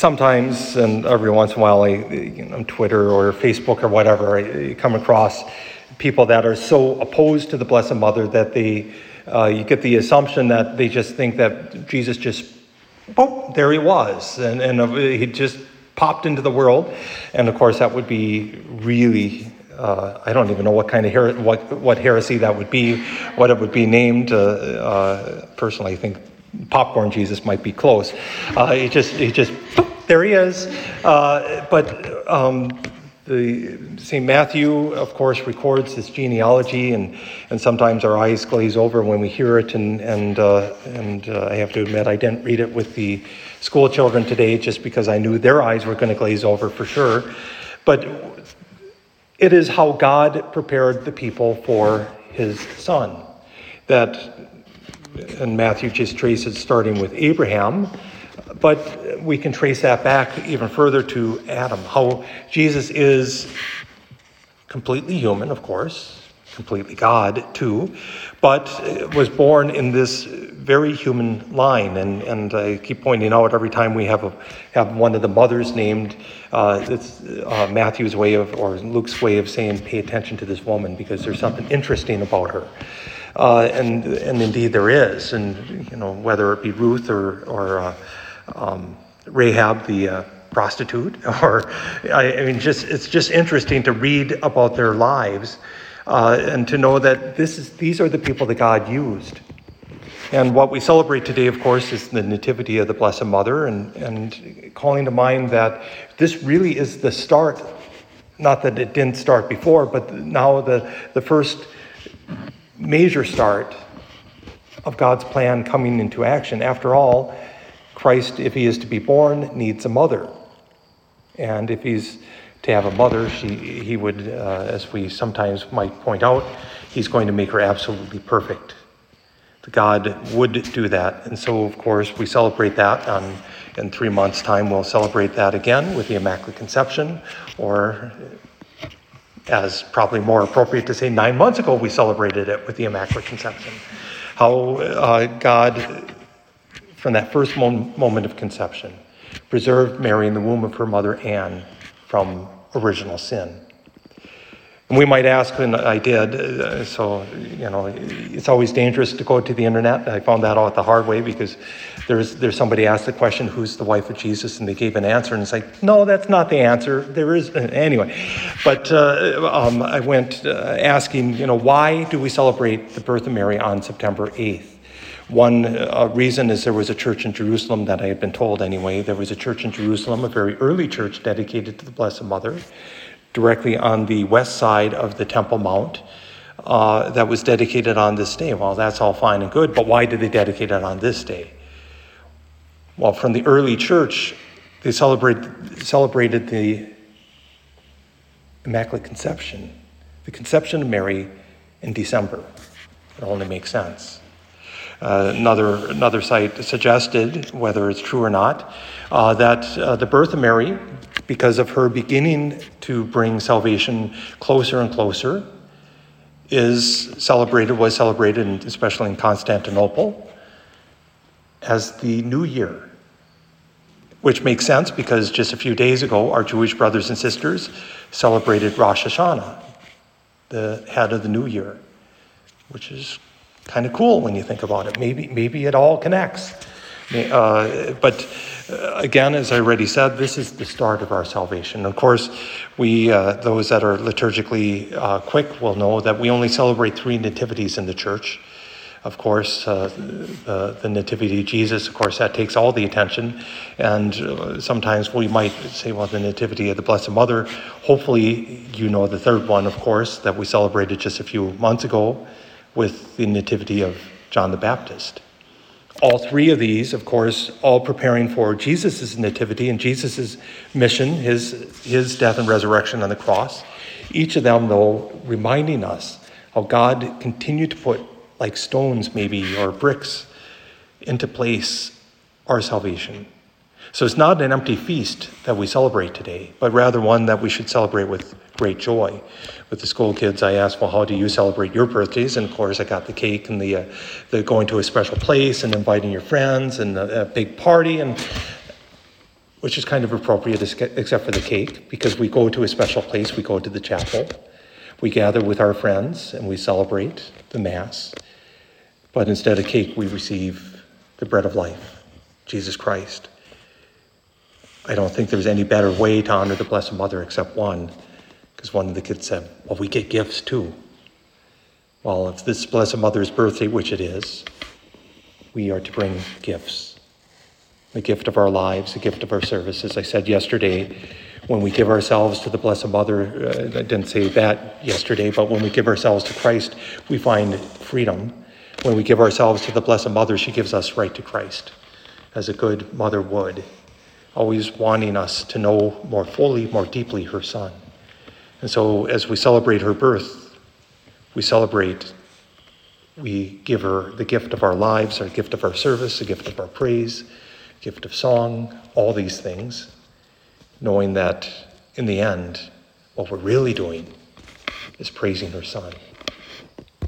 sometimes, and every once in a while, I, you know, on Twitter or Facebook or whatever, I come across people that are so opposed to the Blessed Mother that they, uh, you get the assumption that they just think that Jesus just, boom, there he was, and, and uh, he just popped into the world. And of course, that would be really, uh, I don't even know what kind of her- what what heresy that would be, what it would be named. Uh, uh, personally, I think popcorn Jesus might be close. Uh, he just he just there he is. Uh, but um, the St. Matthew, of course, records this genealogy, and, and sometimes our eyes glaze over when we hear it. And and uh, and uh, I have to admit, I didn't read it with the school children today, just because I knew their eyes were going to glaze over for sure. But it is how God prepared the people for His Son. That, and Matthew just traces starting with Abraham but we can trace that back even further to Adam, how Jesus is completely human, of course, completely God too, but was born in this very human line. And, and I keep pointing out every time we have, a, have one of the mothers named, uh, it's uh, Matthew's way of, or Luke's way of saying, pay attention to this woman because there's something interesting about her. Uh, and, and indeed there is. And, you know, whether it be Ruth or, or uh, um, Rahab the uh, prostitute, or I, I, mean, just it's just interesting to read about their lives uh, and to know that this is these are the people that God used. And what we celebrate today, of course, is the Nativity of the Blessed Mother, and, and calling to mind that this really is the start. Not that it didn't start before, but now the, the first major start of God's plan coming into action. After all, Christ, if he is to be born, needs a mother. And if he's to have a mother, she, he would, uh, as we sometimes might point out, he's going to make her absolutely perfect. God would do that. And so, of course, we celebrate that on, in three months' time. We'll celebrate that again with the Immaculate Conception, or as probably more appropriate to say, nine months ago, we celebrated it with the Immaculate Conception. How uh, God from that first moment of conception, preserved Mary in the womb of her mother Anne from original sin. And we might ask, and I did, uh, so, you know, it's always dangerous to go to the internet. I found that out the hard way because there's, there's somebody asked the question, who's the wife of Jesus? And they gave an answer, and it's like, no, that's not the answer. There is, uh, anyway. But uh, um, I went uh, asking, you know, why do we celebrate the birth of Mary on September 8th? One uh, reason is there was a church in Jerusalem that I had been told anyway. There was a church in Jerusalem, a very early church dedicated to the Blessed Mother, directly on the west side of the Temple Mount. Uh, that was dedicated on this day. Well, that's all fine and good, but why did they dedicate it on this day? Well, from the early church, they celebrate, celebrated the Immaculate Conception, the conception of Mary in December. It only makes sense. Uh, another, another site suggested, whether it's true or not, uh, that uh, the birth of Mary, because of her beginning to bring salvation closer and closer, is celebrated, was celebrated, especially in Constantinople, as the new year. Which makes sense because just a few days ago, our Jewish brothers and sisters celebrated Rosh Hashanah, the head of the new year, which is kind of cool when you think about it. Maybe, maybe it all connects. Uh, but uh, again, as I already said, this is the start of our salvation. Of course, we, uh, those that are liturgically uh, quick, will know that we only celebrate three nativities in the church. Of course, uh, the, the, Nativity of Jesus, of course, that takes all the attention. And uh, sometimes we might say, well, the Nativity of the Blessed Mother. Hopefully, you know the third one, of course, that we celebrated just a few months ago with the Nativity of John the Baptist. All three of these, of course, all preparing for Jesus' nativity and Jesus' mission, his, his death and resurrection on the cross. Each of them, though, reminding us how God continued to put, like stones maybe, or bricks, into place our salvation. So it's not an empty feast that we celebrate today, but rather one that we should celebrate with great joy. With the school kids, I asked, well, how do you celebrate your birthdays? And of course, I got the cake and the, uh, the going to a special place and inviting your friends and a, a big party. And which is kind of appropriate except for the cake, because we go to a special place, we go to the chapel. We gather with our friends and we celebrate the Mass. But instead of cake, we receive the bread of life, Jesus Christ. I don't think there's any better way to honor the Blessed Mother except one, because one of the kids said, Well, we get gifts too. Well, if this Blessed Mother's birthday, which it is, we are to bring gifts the gift of our lives, the gift of our services. I said yesterday, when we give ourselves to the Blessed Mother, uh, I didn't say that yesterday, but when we give ourselves to Christ, we find freedom. When we give ourselves to the Blessed Mother, she gives us right to Christ, as a good mother would, always wanting us to know more fully, more deeply her Son. And so, as we celebrate her birth, we celebrate, we give her the gift of our lives, our gift of our service, the gift of our praise gift of song, all these things, knowing that in the end, what we're really doing is praising her Son.